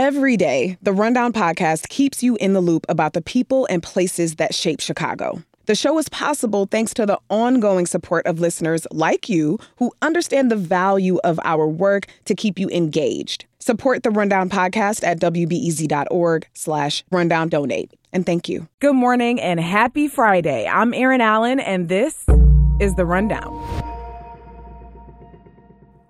Every day, the Rundown podcast keeps you in the loop about the people and places that shape Chicago. The show is possible thanks to the ongoing support of listeners like you who understand the value of our work to keep you engaged. Support the Rundown podcast at wbez.org slash rundown donate. And thank you. Good morning and happy Friday. I'm Erin Allen, and this is The Rundown.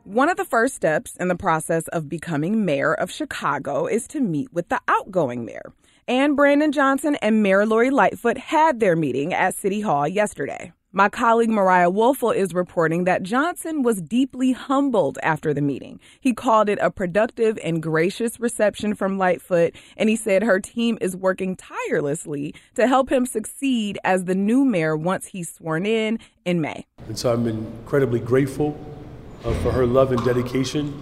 One of the first steps in the process of becoming mayor of Chicago is to meet with the outgoing mayor. And Brandon Johnson and Mayor Lori Lightfoot had their meeting at City Hall yesterday. My colleague Mariah Woelfel is reporting that Johnson was deeply humbled after the meeting. He called it a productive and gracious reception from Lightfoot, and he said her team is working tirelessly to help him succeed as the new mayor once he's sworn in in May. And so I'm incredibly grateful uh, for her love and dedication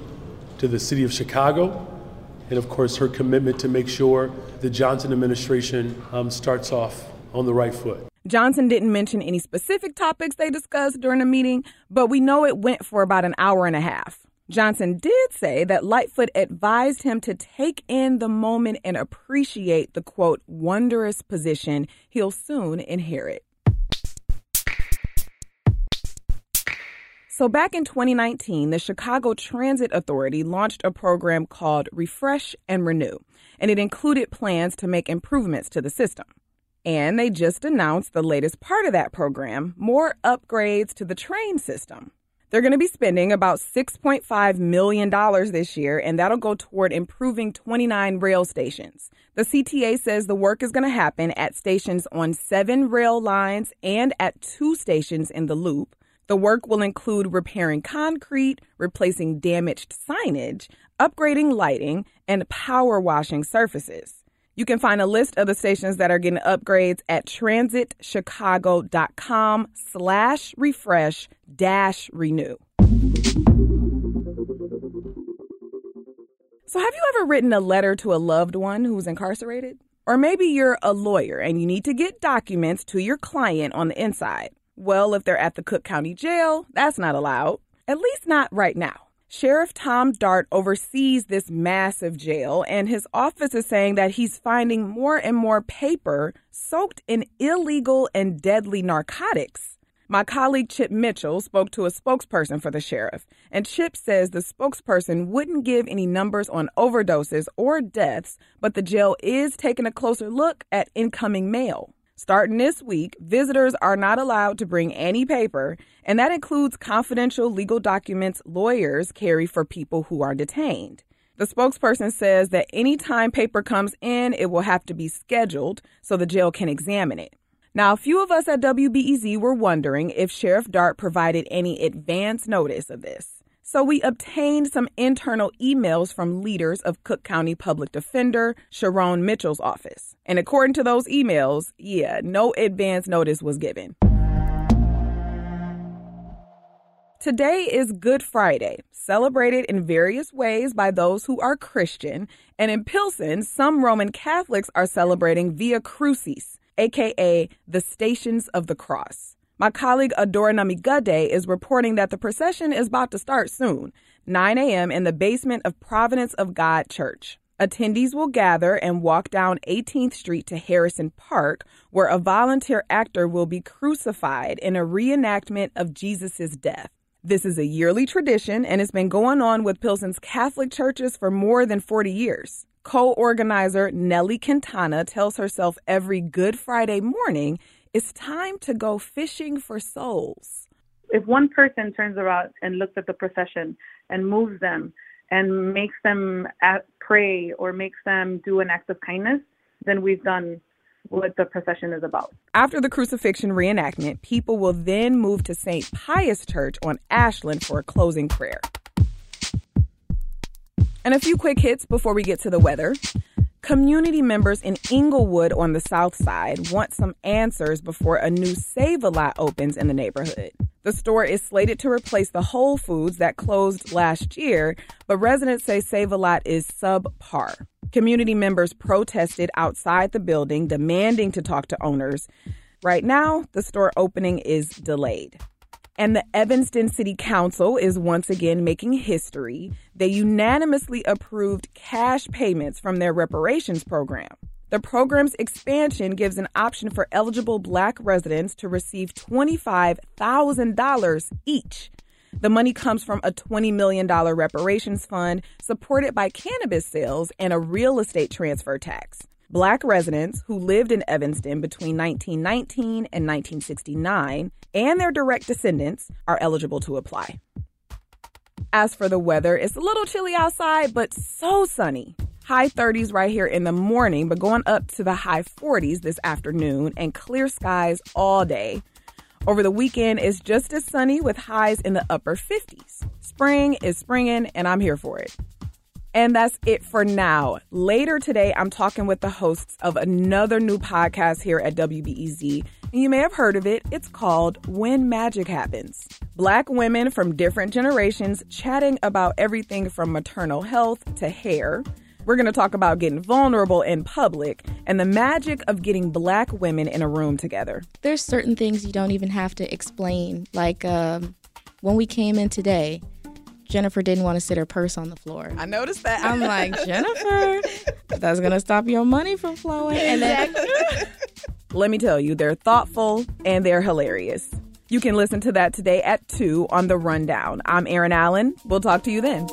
to the city of Chicago, and of course, her commitment to make sure the Johnson administration um, starts off on the right foot. Johnson didn't mention any specific topics they discussed during the meeting, but we know it went for about an hour and a half. Johnson did say that Lightfoot advised him to take in the moment and appreciate the quote, wondrous position he'll soon inherit. So, back in 2019, the Chicago Transit Authority launched a program called Refresh and Renew, and it included plans to make improvements to the system. And they just announced the latest part of that program more upgrades to the train system. They're going to be spending about $6.5 million this year, and that'll go toward improving 29 rail stations. The CTA says the work is going to happen at stations on seven rail lines and at two stations in the loop the work will include repairing concrete, replacing damaged signage, upgrading lighting, and power washing surfaces. You can find a list of the stations that are getting upgrades at transitchicago.com slash refresh dash renew. So have you ever written a letter to a loved one who's incarcerated? Or maybe you're a lawyer and you need to get documents to your client on the inside. Well, if they're at the Cook County Jail, that's not allowed, at least not right now. Sheriff Tom Dart oversees this massive jail, and his office is saying that he's finding more and more paper soaked in illegal and deadly narcotics. My colleague Chip Mitchell spoke to a spokesperson for the sheriff, and Chip says the spokesperson wouldn't give any numbers on overdoses or deaths, but the jail is taking a closer look at incoming mail. Starting this week, visitors are not allowed to bring any paper, and that includes confidential legal documents lawyers carry for people who are detained. The spokesperson says that anytime paper comes in, it will have to be scheduled so the jail can examine it. Now, a few of us at WBEZ were wondering if Sheriff Dart provided any advance notice of this. So we obtained some internal emails from leaders of Cook County Public Defender Sharone Mitchell's office. And according to those emails, yeah, no advance notice was given. Today is Good Friday, celebrated in various ways by those who are Christian. And in Pilsen, some Roman Catholics are celebrating Via Crucis, aka the Stations of the Cross. My colleague Adora Namigadde is reporting that the procession is about to start soon, 9 a.m. in the basement of Providence of God Church. Attendees will gather and walk down 18th Street to Harrison Park, where a volunteer actor will be crucified in a reenactment of Jesus' death. This is a yearly tradition and has been going on with Pilsen's Catholic churches for more than 40 years. Co organizer Nellie Quintana tells herself every Good Friday morning it's time to go fishing for souls. If one person turns around and looks at the procession and moves them and makes them pray or makes them do an act of kindness, then we've done what the procession is about. After the crucifixion reenactment, people will then move to St. Pius Church on Ashland for a closing prayer. And a few quick hits before we get to the weather. Community members in Englewood on the south side want some answers before a new Save a Lot opens in the neighborhood. The store is slated to replace the Whole Foods that closed last year, but residents say Save a Lot is subpar. Community members protested outside the building, demanding to talk to owners. Right now, the store opening is delayed. And the Evanston City Council is once again making history. They unanimously approved cash payments from their reparations program. The program's expansion gives an option for eligible black residents to receive $25,000 each. The money comes from a $20 million reparations fund supported by cannabis sales and a real estate transfer tax. Black residents who lived in Evanston between 1919 and 1969 and their direct descendants are eligible to apply. As for the weather, it's a little chilly outside, but so sunny. High 30s right here in the morning, but going up to the high 40s this afternoon and clear skies all day. Over the weekend, it's just as sunny with highs in the upper 50s. Spring is springing, and I'm here for it. And that's it for now. Later today, I'm talking with the hosts of another new podcast here at WBEZ. And you may have heard of it. It's called When Magic Happens. Black women from different generations chatting about everything from maternal health to hair. We're going to talk about getting vulnerable in public and the magic of getting black women in a room together. There's certain things you don't even have to explain. Like um, when we came in today, Jennifer didn't want to sit her purse on the floor. I noticed that. I'm like, Jennifer, that's gonna stop your money from flowing. And then Let me tell you, they're thoughtful and they're hilarious. You can listen to that today at 2 on The Rundown. I'm Erin Allen. We'll talk to you then.